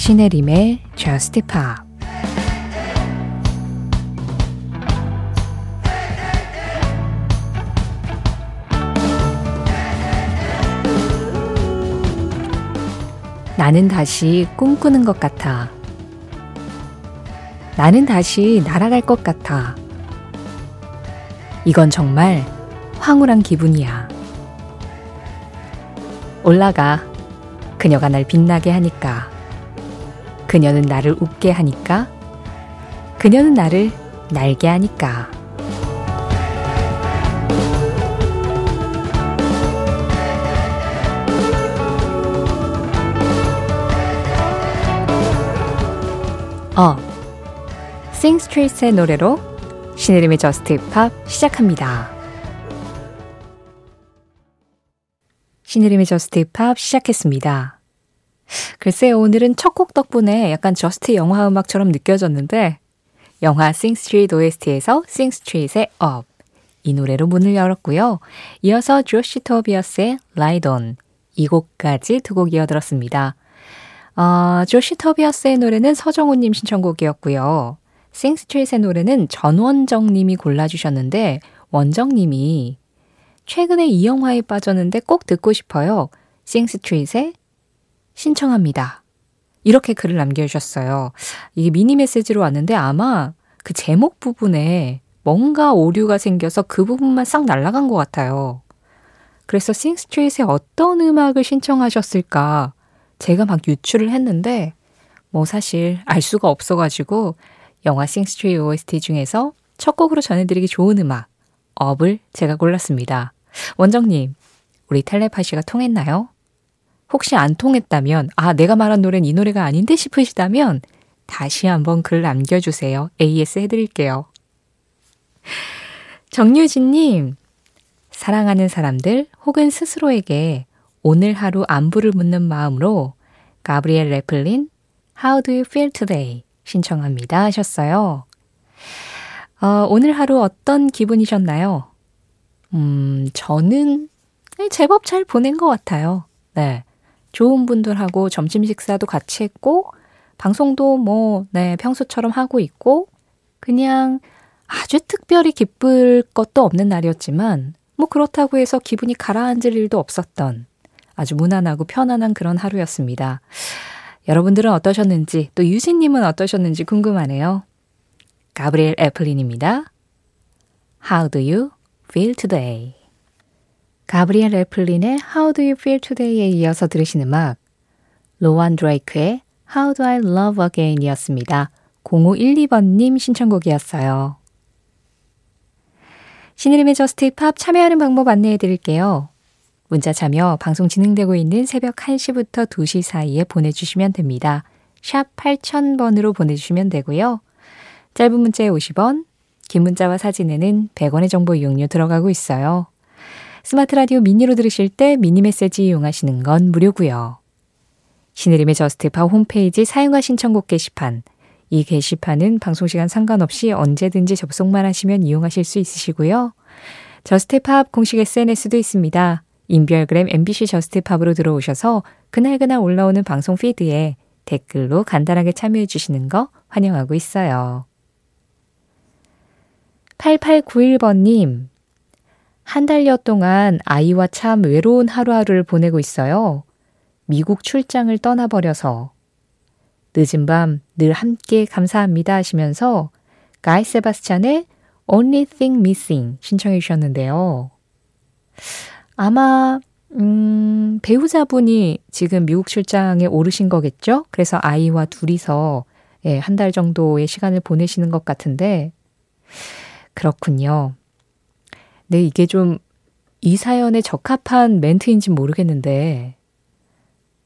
신혜림의 Just Pop 나는 다시 꿈꾸는 것 같아. 나는 다시 날아갈 것 같아. 이건 정말 황홀한 기분이야. 올라가. 그녀가 날 빛나게 하니까. 그녀는 나를 웃게 하니까. 그녀는 나를 날게 하니까. 어. 싱스트리트의 노래로 신혜림의 Just Pop 시작합니다. 신혜림의 Just Pop 시작했습니다. 글쎄요, 오늘은 첫 곡 덕분에 약간 Just 영화 음악처럼 느껴졌는데, 영화 싱스트리트 OST에서 싱스트리트의 Up 이 노래로 문을 열었고요. 이어서 조시 토비어스의 Ride On 이 곡까지 두 곡 이어들었습니다. 어, 조시 토비어스의 노래는 서정훈님 신청곡이었고요. 싱스트리트의 노래는 전원정님이 골라주셨는데 원정님이 최근에 이 영화에 빠졌는데 꼭 듣고 싶어요. 싱스트리트의 신청합니다. 이렇게 글을 남겨주셨어요. 이게 미니 메시지로 왔는데 아마 그 제목 부분에 뭔가 오류가 생겨서 그 부분만 싹 날아간 것 같아요. 그래서 싱스트리트의 어떤 음악을 신청하셨을까 제가 막 유출을 했는데 뭐 사실 알 수가 없어가지고 영화 싱스트리트 OST 중에서 첫 곡으로 전해드리기 좋은 음악 업을 제가 골랐습니다. 원정님, 우리 텔레파시가 통했나요? 혹시 안 통했다면, 아, 내가 말한 노래는 이 노래가 아닌데 싶으시다면, 다시 한번 글 남겨주세요. AS 해드릴게요. 정유진님, 사랑하는 사람들 혹은 스스로에게 오늘 하루 안부를 묻는 마음으로 가브리엘 레플린 How do you feel today? 신청합니다 하셨어요. 어, 오늘 하루 어떤 기분이셨나요? 음, 저는 제법 잘 보낸 것 같아요. 네. 좋은 분들하고 점심 식사도 같이 했고, 방송도 뭐, 네, 평소처럼 하고 있고, 그냥 아주 특별히 기쁠 것도 없는 날이었지만, 뭐 그렇다고 해서 기분이 가라앉을 일도 없었던 아주 무난하고 편안한 그런 하루였습니다. 여러분들은 어떠셨는지, 또 유진님은 어떠셨는지 궁금하네요. 가브리엘 애플린입니다. How do you feel today? 가브리엘 애플린의 How do you feel today에 이어서 들으신 음악, 로완 드레이크의 How do I love again 이었습니다. 0512번님 신청곡이었어요. 신혜림의 Just Pop 참여하는 방법 안내해 드릴게요. 문자 참여 방송 진행되고 있는 새벽 1시부터 2시 사이에 보내주시면 됩니다. 샵 8000번으로 보내주시면 되고요. 짧은 문자에 50원, 긴 문자와 사진에는 100원의 정보 이용료 들어가고 있어요. 스마트 라디오 미니로 들으실 때 미니 메시지 이용하시는 건 무료고요. 신혜림의 Just Pop 홈페이지 사용하 신청곡 게시판. 이 게시판은 방송시간 상관없이 언제든지 접속만 하시면 이용하실 수 있으시고요. Just Pop 공식 SNS도 있습니다. 인별그램 MBC Just Pop으로 들어오셔서 그날그날 올라오는 방송 피드에 댓글로 간단하게 참여해 주시는 거 환영하고 있어요. 8891번님, 한 달여 동안 아이와 참 외로운 하루하루를 보내고 있어요. 미국 출장을 떠나버려서. 늦은 밤 늘 함께 감사합니다 하시면서 가이 세바스찬의 Only Thing Missing 신청해 주셨는데요. 아마 음, 배우자분이 지금 미국 출장에 오르신 거겠죠? 그래서 아이와 둘이서 예, 한 달 정도의 시간을 보내시는 것 같은데, 그렇군요. 네, 이게 좀 이 사연에 적합한 멘트인지 모르겠는데,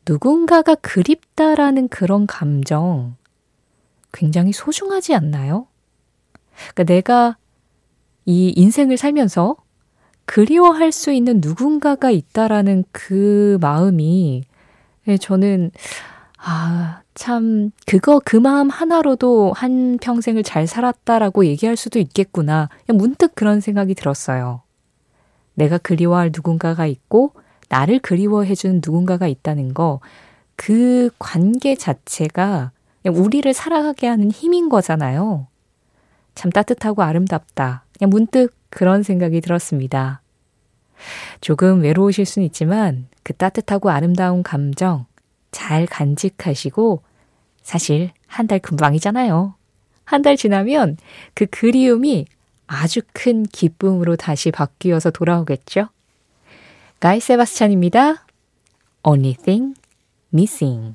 누군가가 그립다라는 그런 감정 굉장히 소중하지 않나요? 그러니까 내가 이 인생을 살면서 그리워할 수 있는 누군가가 있다라는 그 마음이 예, 저는 아, 참, 그거, 그 마음 하나로도 한 평생을 잘 살았다라고 얘기할 수도 있겠구나. 문득 그런 생각이 들었어요. 내가 그리워할 누군가가 있고, 나를 그리워해주는 누군가가 있다는 거, 그 관계 자체가 우리를 살아가게 하는 힘인 거잖아요. 참 따뜻하고 아름답다. 그냥 문득 그런 생각이 들었습니다. 조금 외로우실 수는 있지만 그 따뜻하고 아름다운 감정 잘 간직하시고 사실 한 달 금방이잖아요. 한 달 지나면 그 그리움이 아주 큰 기쁨으로 다시 바뀌어서 돌아오겠죠? 가이 세바스찬입니다. Only thing missing.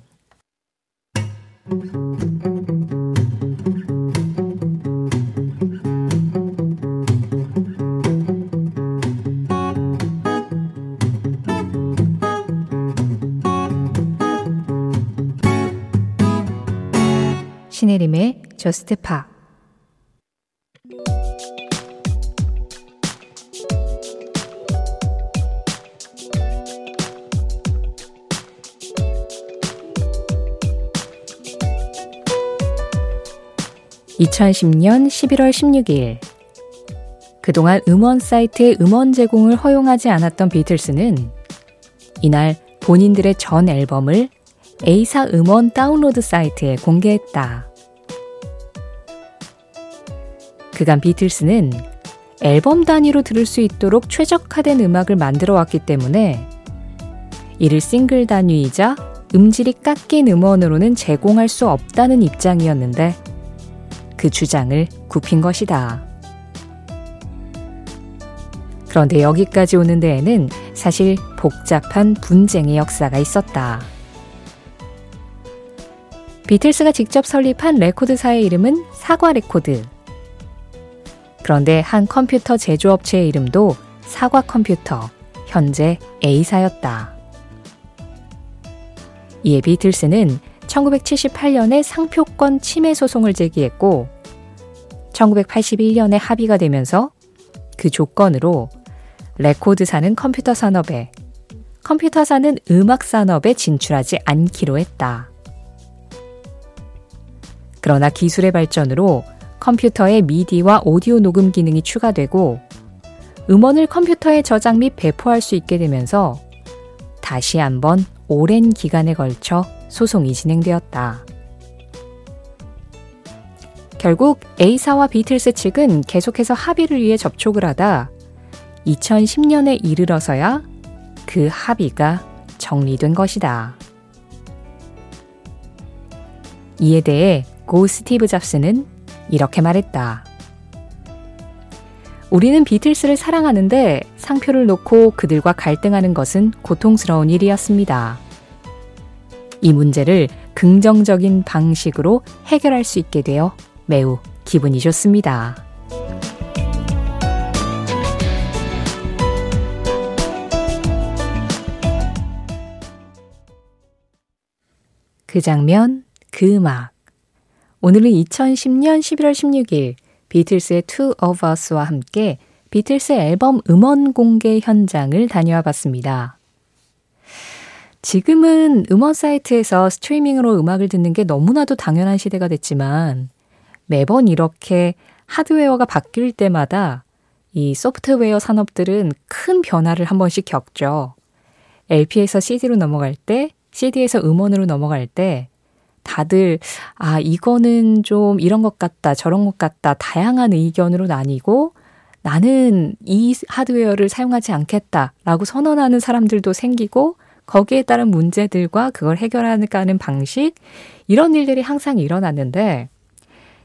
저스트 파 2010년 11월 16일 그동안 음원 사이트의 음원 제공을 허용하지 않았던 비틀스는 이날 본인들의 전 앨범을 A사 음원 다운로드 사이트에 공개했다. 그간 비틀스는 앨범 단위로 들을 수 있도록 최적화된 음악을 만들어 왔기 때문에 이를 싱글 단위이자 음질이 깎인 음원으로는 제공할 수 없다는 입장이었는데 그 주장을 굽힌 것이다. 그런데 여기까지 오는 데에는 사실 복잡한 분쟁의 역사가 있었다. 비틀스가 직접 설립한 레코드사의 이름은 사과 레코드. 그런데 한 컴퓨터 제조업체의 이름도 사과 컴퓨터, 현재 A사였다. 이에 비틀스는 1978년에 상표권 침해 소송을 제기했고 1981년에 합의가 되면서 그 조건으로 레코드사는 컴퓨터 산업에 컴퓨터사는 음악 산업에 진출하지 않기로 했다. 그러나 기술의 발전으로 컴퓨터에 미디와 오디오 녹음 기능이 추가되고 음원을 컴퓨터에 저장 및 배포할 수 있게 되면서 다시 한번 오랜 기간에 걸쳐 소송이 진행되었다. 결국 A사와 비틀스 측은 계속해서 합의를 위해 접촉을 하다 2010년에 이르러서야 그 합의가 정리된 것이다. 이에 대해 고 스티브 잡스는 이렇게 말했다. 우리는 비틀스를 사랑하는데 상표를 놓고 그들과 갈등하는 것은 고통스러운 일이었습니다. 이 문제를 긍정적인 방식으로 해결할 수 있게 되어 매우 기분이 좋습니다. 그 장면, 그 음악. 오늘은 2010년 11월 16일 비틀스의 Two of Us와 함께 비틀스 앨범 음원 공개 현장을 다녀와 봤습니다. 지금은 음원 사이트에서 스트리밍으로 음악을 듣는 게 너무나도 당연한 시대가 됐지만 매번 이렇게 하드웨어가 바뀔 때마다 이 소프트웨어 산업들은 큰 변화를 한 번씩 겪죠. LP에서 CD로 넘어갈 때, CD에서 음원으로 넘어갈 때, 다들, 아, 이거는 좀 이런 것 같다, 저런 것 같다, 다양한 의견으로 나뉘고, 나는 이 하드웨어를 사용하지 않겠다라고 선언하는 사람들도 생기고, 거기에 따른 문제들과 그걸 해결하는 방식, 이런 일들이 항상 일어났는데,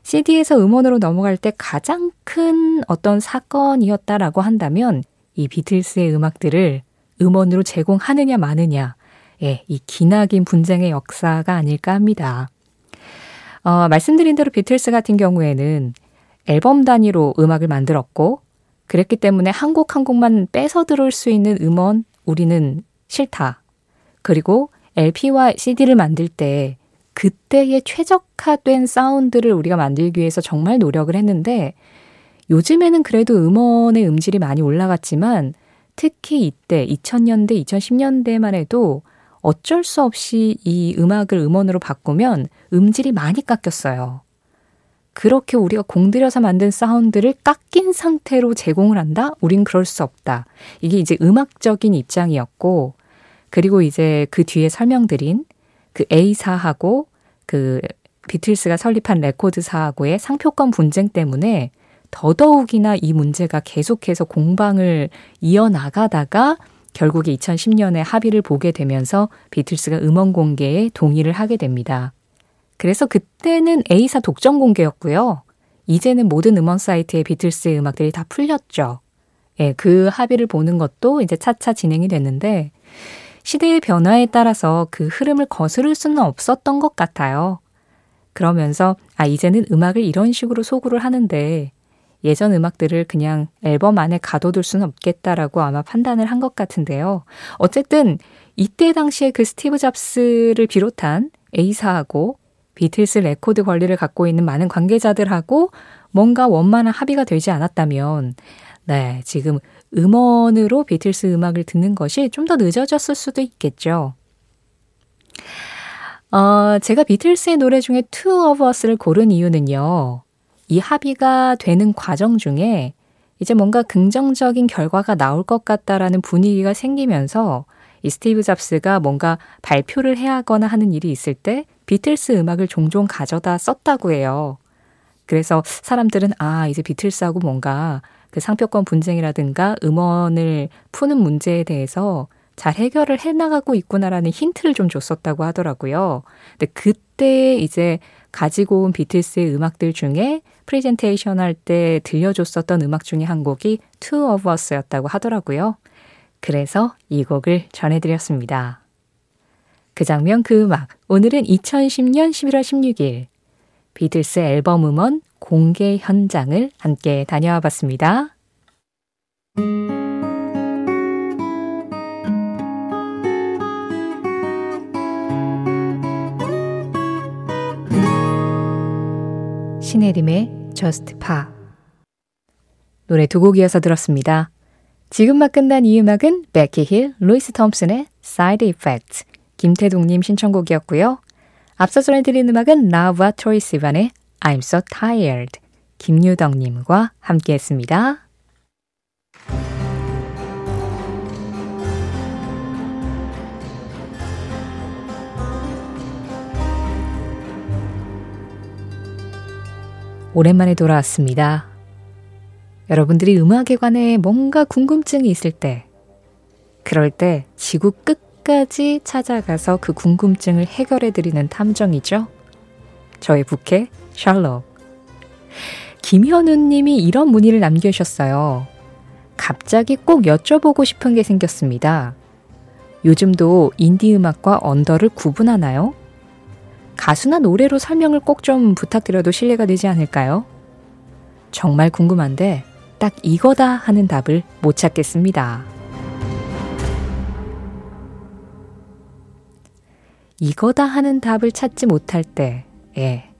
CD에서 음원으로 넘어갈 때 가장 큰 어떤 사건이었다라고 한다면, 이 비틀스의 음악들을 음원으로 제공하느냐 마느냐, 예, 이 기나긴 분쟁의 역사가 아닐까 합니다. 어, 말씀드린 대로 비틀스 같은 경우에는 앨범 단위로 음악을 만들었고, 그랬기 때문에 한 곡 한 곡만 빼서 들을 수 있는 음원 우리는 싫다. 그리고 LP와 CD를 만들 때 그때의 최적화된 사운드를 우리가 만들기 위해서 정말 노력을 했는데 요즘에는 그래도 음원의 음질이 많이 올라갔지만 특히 이때 2000년대, 2010년대만 해도 어쩔 수 없이 이 음악을 음원으로 바꾸면 음질이 많이 깎였어요. 그렇게 우리가 공들여서 만든 사운드를 깎인 상태로 제공을 한다? 우린 그럴 수 없다. 이게 이제 음악적인 입장이었고, 그리고 이제 그 뒤에 설명드린 그 A사하고 그 비틀스가 설립한 레코드사하고의 상표권 분쟁 때문에 더더욱이나 이 문제가 계속해서 공방을 이어나가다가 결국에 2010년에 합의를 보게 되면서 비틀스가 음원 공개에 동의를 하게 됩니다. 그래서 그때는 A사 독점 공개였고요. 이제는 모든 음원 사이트에 비틀스의 음악들이 다 풀렸죠. 예, 그 합의를 보는 것도 이제 차차 진행이 됐는데 시대의 변화에 따라서 그 흐름을 거스를 수는 없었던 것 같아요. 그러면서 아 이제는 음악을 이런 식으로 소구를 하는데 예전 음악들을 그냥 앨범 안에 가둬둘 수는 없겠다라고 아마 판단을 한 것 같은데요. 어쨌든 이때 당시에 그 스티브 잡스를 비롯한 A사하고 비틀스 레코드 권리를 갖고 있는 많은 관계자들하고 뭔가 원만한 합의가 되지 않았다면 네, 지금 음원으로 비틀스 음악을 듣는 것이 좀 더 늦어졌을 수도 있겠죠. 어, 제가 비틀스의 노래 중에 Two of Us를 고른 이유는요. 이 합의가 되는 과정 중에 이제 뭔가 긍정적인 결과가 나올 것 같다라는 분위기가 생기면서 이 스티브 잡스가 뭔가 발표를 해야 하거나 하는 일이 있을 때 비틀스 음악을 종종 가져다 썼다고 해요. 그래서 사람들은 아, 이제 비틀스하고 뭔가 그 상표권 분쟁이라든가 음원을 푸는 문제에 대해서 잘 해결을 해나가고 있구나라는 힌트를 좀 줬었다고 하더라고요. 근데 그때 이제 가지고 온 비틀스의 음악들 중에 프레젠테이션 할 때 들려줬었던 음악 중에 한 곡이 Two of Us였다고 하더라고요. 그래서 이 곡을 전해드렸습니다. 그 장면 그 음악. 오늘은 2010년 11월 16일 비틀스 앨범 음원 공개 현장을 함께 다녀와 봤습니다. 신혜림의 Just Pa 노래 두 곡 이어서 들었습니다. 지금 막 끝난 이 음악은 베키 힐, 루이스 톰슨의 Side Effect, 김태동님 신청곡이었고요. 앞서 전해드린 음악은 라우와 트로이 시반의 I'm so tired. 김유덕님과 함께 했습니다. 오랜만에 돌아왔습니다. 여러분들이 음악에 관해 뭔가 궁금증이 있을 때, 그럴 때 지구 끝까지 찾아가서 그 궁금증을 해결해드리는 탐정이죠. 저의 부캐 샬롯. 김현우 님이 이런 문의를 남겨주셨어요. 갑자기 꼭 여쭤보고 싶은 게 생겼습니다. 요즘도 인디 음악과 언더를 구분하나요? 가수나 노래로 설명을 꼭 좀 부탁드려도 신뢰가 되지 않을까요? 정말 궁금한데 딱 이거다 하는 답을 못 찾겠습니다. 이거다 하는 답을 찾지 못할 때, 예,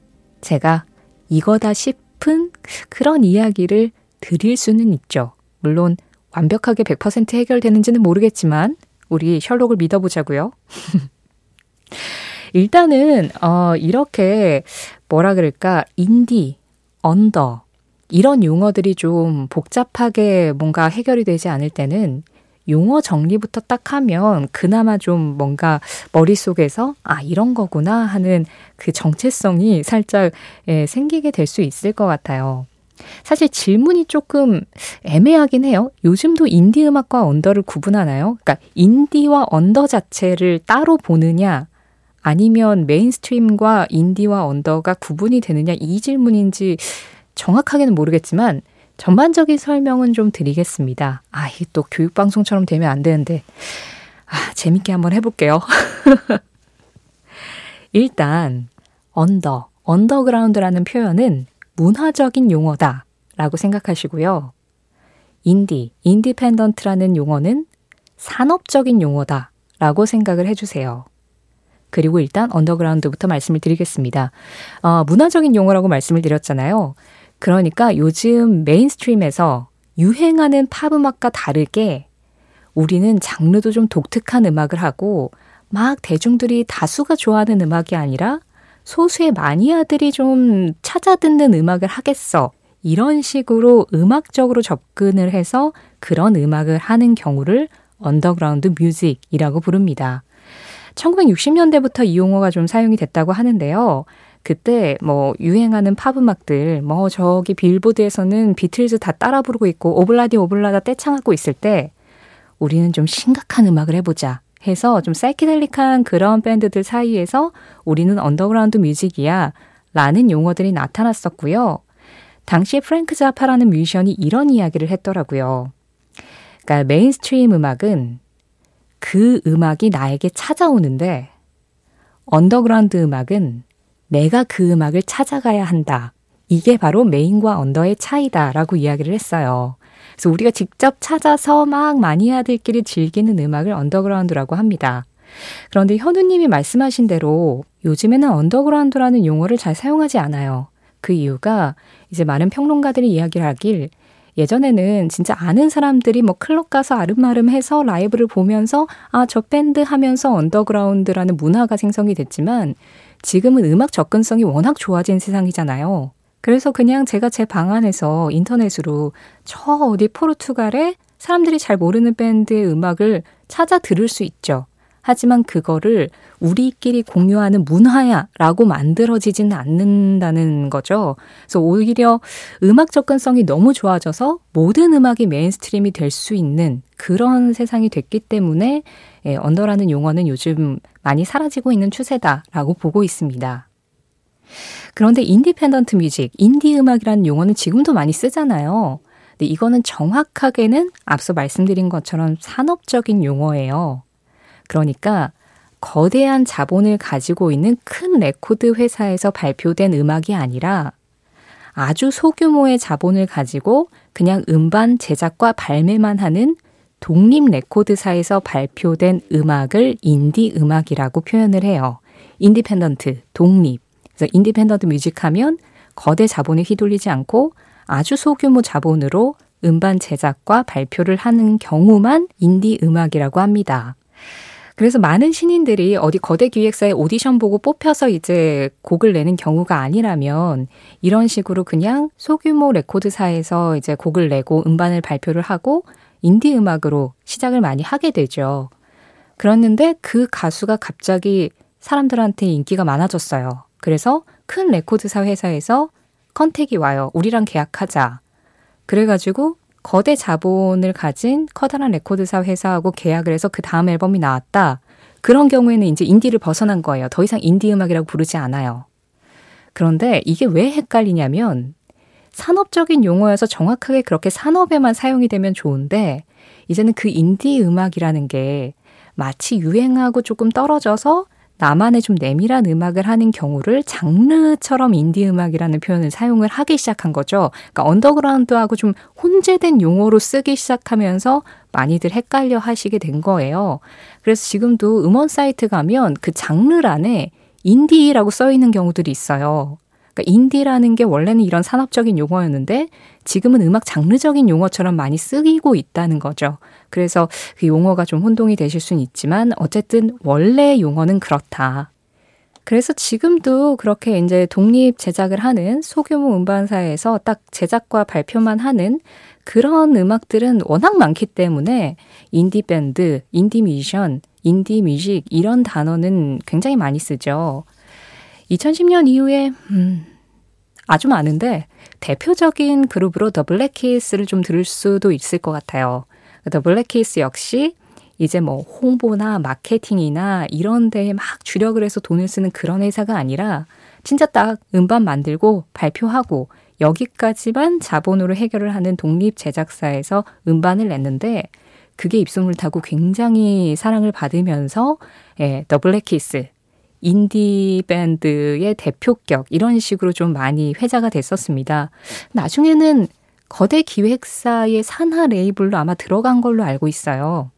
제가 이거다 싶은 그런 이야기를 드릴 수는 있죠. 물론 완벽하게 100% 해결되는지는 모르겠지만 우리 셜록을 믿어보자고요. 일단은 어 이렇게 뭐라 그럴까 인디, 언더 이런 용어들이 좀 복잡하게 뭔가 해결이 되지 않을 때는 용어 정리부터 딱 하면 그나마 좀 뭔가 머릿속에서 아, 이런 거구나 하는 그 정체성이 살짝 예, 생기게 될 수 있을 것 같아요. 사실 질문이 조금 애매하긴 해요. 요즘도 인디 음악과 언더를 구분하나요? 그러니까 인디와 언더 자체를 따로 보느냐 아니면 mainstream과 인디와 언더가 구분이 되느냐 이 질문인지 정확하게는 모르겠지만 전반적인 설명은 좀 드리겠습니다. 아, 이게 또 교육방송처럼 되면 안 되는데. 아, 재밌게 한번 해볼게요. 일단, 언더, 언더그라운드라는 표현은 문화적인 용어다 라고 생각하시고요. 인디, independent라는 용어는 산업적인 용어다 라고 생각을 해주세요. 그리고 일단 언더그라운드부터 말씀을 드리겠습니다. 어, 문화적인 용어라고 말씀을 드렸잖아요. 그러니까 요즘 mainstream에서 유행하는 팝 음악과 다르게 우리는 장르도 좀 독특한 음악을 하고 막 대중들이 다수가 좋아하는 음악이 아니라 소수의 마니아들이 좀 찾아 듣는 음악을 하겠어. 이런 식으로 음악적으로 접근을 해서 그런 음악을 하는 경우를 underground music이라고 부릅니다. 1960년대부터 이 용어가 좀 사용이 됐다고 하는데요. 그때 뭐 유행하는 팝 음악들 뭐 저기 빌보드에서는 비틀즈 다 따라 부르고 있고 오블라디 오블라다 떼창하고 있을 때 우리는 좀 심각한 음악을 해보자 해서 좀 사이키델릭한 그런 밴드들 사이에서 우리는 underground music이야 라는 용어들이 나타났었고요. 당시에 프랭크 자파라는 뮤지션이 이런 이야기를 했더라고요. 그러니까 mainstream 음악은 그 음악이 나에게 찾아오는데 언더그라운드 음악은 내가 그 음악을 찾아가야 한다. 이게 바로 메인과 언더의 차이다라고 이야기를 했어요. 그래서 우리가 직접 찾아서 막 마니아들끼리 즐기는 음악을 언더그라운드라고 합니다. 그런데 현우님이 말씀하신 대로 요즘에는 언더그라운드라는 용어를 잘 사용하지 않아요. 그 이유가 이제 많은 평론가들이 이야기를 하길 예전에는 진짜 아는 사람들이 뭐 클럽 가서 알음알음 해서 라이브를 보면서 아, 저 밴드 하면서 언더그라운드라는 문화가 생성이 됐지만 지금은 음악 접근성이 워낙 좋아진 세상이잖아요. 그래서 그냥 제가 제 방 안에서 인터넷으로 저 어디 포르투갈에 사람들이 잘 모르는 밴드의 음악을 찾아 들을 수 있죠. 하지만 그거를 우리끼리 공유하는 문화야라고 만들어지지는 않는다는 거죠. 그래서 오히려 음악 접근성이 너무 좋아져서 모든 음악이 mainstream이 될 수 있는 그런 세상이 됐기 때문에 예, 언더라는 용어는 요즘 많이 사라지고 있는 추세다라고 보고 있습니다. 그런데 independent music, 인디 음악이라는 용어는 지금도 많이 쓰잖아요. 근데 이거는 정확하게는 앞서 말씀드린 것처럼 산업적인 용어예요. 그러니까 거대한 자본을 가지고 있는 큰 레코드 회사에서 발표된 음악이 아니라 아주 소규모의 자본을 가지고 그냥 음반 제작과 발매만 하는 독립 레코드사에서 발표된 음악을 인디 음악이라고 표현을 해요. Independent, 독립. 그래서 independent music 하면 거대 자본에 휘둘리지 않고 아주 소규모 자본으로 음반 제작과 발표를 하는 경우만 인디 음악이라고 합니다. 그래서 많은 신인들이 어디 거대 기획사의 오디션 보고 뽑혀서 이제 곡을 내는 경우가 아니라면 이런 식으로 그냥 소규모 레코드사에서 이제 곡을 내고 음반을 발표를 하고 인디 음악으로 시작을 많이 하게 되죠. 그랬는데 그 가수가 갑자기 사람들한테 인기가 많아졌어요. 그래서 큰 레코드사 회사에서 contact이 와요. 우리랑 계약하자. 그래가지고 거대 자본을 가진 커다란 레코드사 회사하고 계약을 해서 그 다음 앨범이 나왔다. 그런 경우에는 이제 인디를 벗어난 거예요. 더 이상 인디 음악이라고 부르지 않아요. 그런데 이게 왜 헷갈리냐면 산업적인 용어여서 정확하게 그렇게 산업에만 사용이 되면 좋은데 이제는 그 인디 음악이라는 게 마치 유행하고 조금 떨어져서 나만의 좀 내밀한 음악을 하는 경우를 장르처럼 인디 음악이라는 표현을 사용을 하기 시작한 거죠. 그러니까 언더그라운드하고 좀 혼재된 용어로 쓰기 시작하면서 많이들 헷갈려 하시게 된 거예요. 그래서 지금도 음원 사이트 가면 그 장르란에 인디라고 써 있는 경우들이 있어요. 그러니까 인디라는 게 원래는 이런 산업적인 용어였는데 지금은 음악 장르적인 용어처럼 많이 쓰이고 있다는 거죠. 그래서 그 용어가 좀 혼동이 되실 수는 있지만 어쨌든 원래 용어는 그렇다. 그래서 지금도 그렇게 이제 독립 제작을 하는 소규모 음반사에서 딱 제작과 발표만 하는 그런 음악들은 워낙 많기 때문에 인디 밴드, 인디 뮤지션, 인디 뮤직 이런 단어는 굉장히 많이 쓰죠. 2010년 이후에 음, 아주 많은데 대표적인 그룹으로 더 블랙키스를 좀 들을 수도 있을 것 같아요. 더 블랙키스 역시 이제 뭐 홍보나 마케팅이나 이런 데에 막 주력을 해서 돈을 쓰는 그런 회사가 아니라 진짜 딱 음반 만들고 발표하고 여기까지만 자본으로 해결을 하는 독립 제작사에서 음반을 냈는데 그게 입소문을 타고 굉장히 사랑을 받으면서 예, 더 블랙키스 인디 밴드의 대표격 이런 식으로 좀 많이 회자가 됐었습니다. 나중에는 거대 기획사의 산하 레이블로 아마 들어간 걸로 알고 있어요.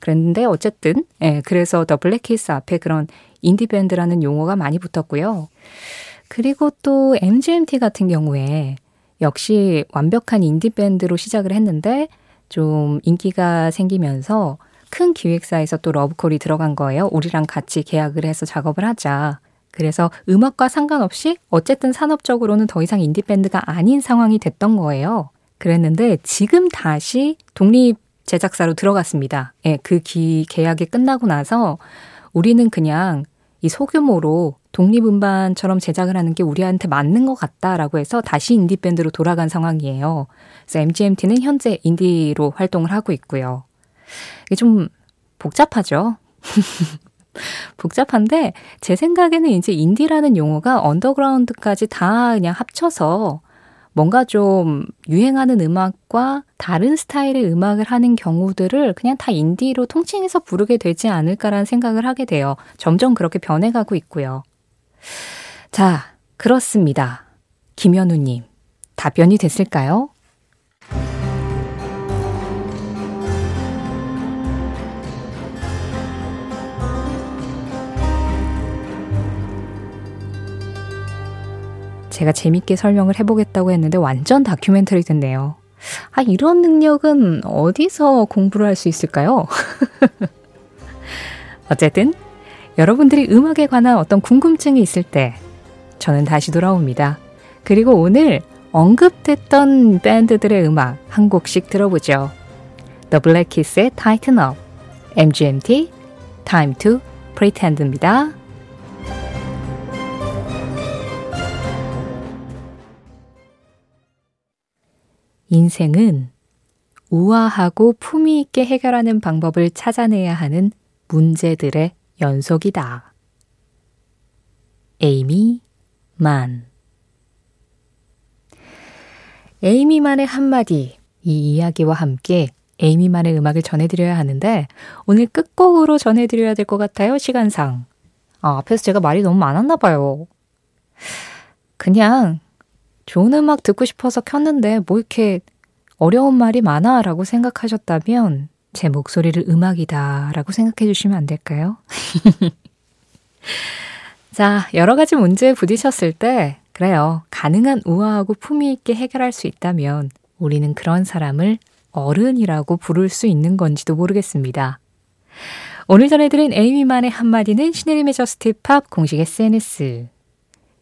그랬는데 어쨌든 예, 그래서 The Black Keys 앞에 그런 인디 밴드라는 용어가 많이 붙었고요. 그리고 또 MGMT 같은 경우에 역시 완벽한 인디 밴드로 시작을 했는데 좀 인기가 생기면서 큰 기획사에서 또 러브콜이 들어간 거예요. 우리랑 같이 계약을 해서 작업을 하자. 그래서 음악과 상관없이 어쨌든 산업적으로는 더 이상 인디밴드가 아닌 상황이 됐던 거예요. 그랬는데 지금 다시 독립 제작사로 들어갔습니다. 예, 그 기, 계약이 끝나고 나서 우리는 그냥 이 소규모로 독립음반처럼 제작을 하는 게 우리한테 맞는 것 같다라고 해서 다시 인디밴드로 돌아간 상황이에요. 그래서 MGMT는 현재 인디로 활동을 하고 있고요. 이게 좀 복잡하죠? 복잡한데 제 생각에는 이제 인디라는 용어가 언더그라운드까지 다 그냥 합쳐서 뭔가 좀 유행하는 음악과 다른 스타일의 음악을 하는 경우들을 그냥 다 인디로 통칭해서 부르게 되지 않을까라는 생각을 하게 돼요. 점점 그렇게 변해가고 있고요. 자, 그렇습니다. 김현우님, 답변이 됐을까요? 제가 재밌게 설명을 해보겠다고 했는데 완전 다큐멘터리 됐네요. 아, 이런 능력은 어디서 공부를 할 수 있을까요? 어쨌든, 여러분들이 음악에 관한 어떤 궁금증이 있을 때, 저는 다시 돌아옵니다. 그리고 오늘 언급됐던 밴드들의 음악 한 곡씩 들어보죠. The Black Kiss의 Tighten Up, MGMT, Time to Pretend입니다. 인생은 우아하고 품위 있게 해결하는 방법을 찾아내야 하는 문제들의 연속이다. 에이미 만. 에이미만의 한마디 이 이야기와 함께 에이미만의 음악을 전해드려야 하는데 오늘 끝곡으로 전해드려야 될 것 같아요 시간상. 아, 앞에서 제가 말이 너무 많았나 봐요. 그냥 좋은 음악 듣고 싶어서 켰는데 뭐 이렇게 어려운 말이 많아 라고 생각하셨다면 제 목소리를 음악이다 라고 생각해 주시면 안 될까요? 자, 여러 가지 문제에 부딪혔을 때, 그래요. 가능한 우아하고 품위 있게 해결할 수 있다면 우리는 그런 사람을 어른이라고 부를 수 있는 건지도 모르겠습니다. 오늘 전해드린 Aimee Mann의 한마디는 신혜림의 JUST POP 공식 SNS,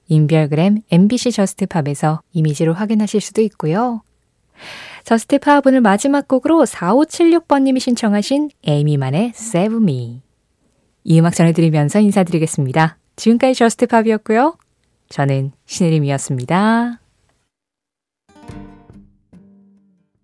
인별그램 MBC JUST POP에서 이미지로 확인하실 수도 있고요. JUST POP 오늘 마지막 곡으로 4576번님이 신청하신 에이미만의 Save Me. 이 음악 전해드리면서 인사드리겠습니다. 지금까지 저스트팝이었고요. 저는 신혜림이었습니다.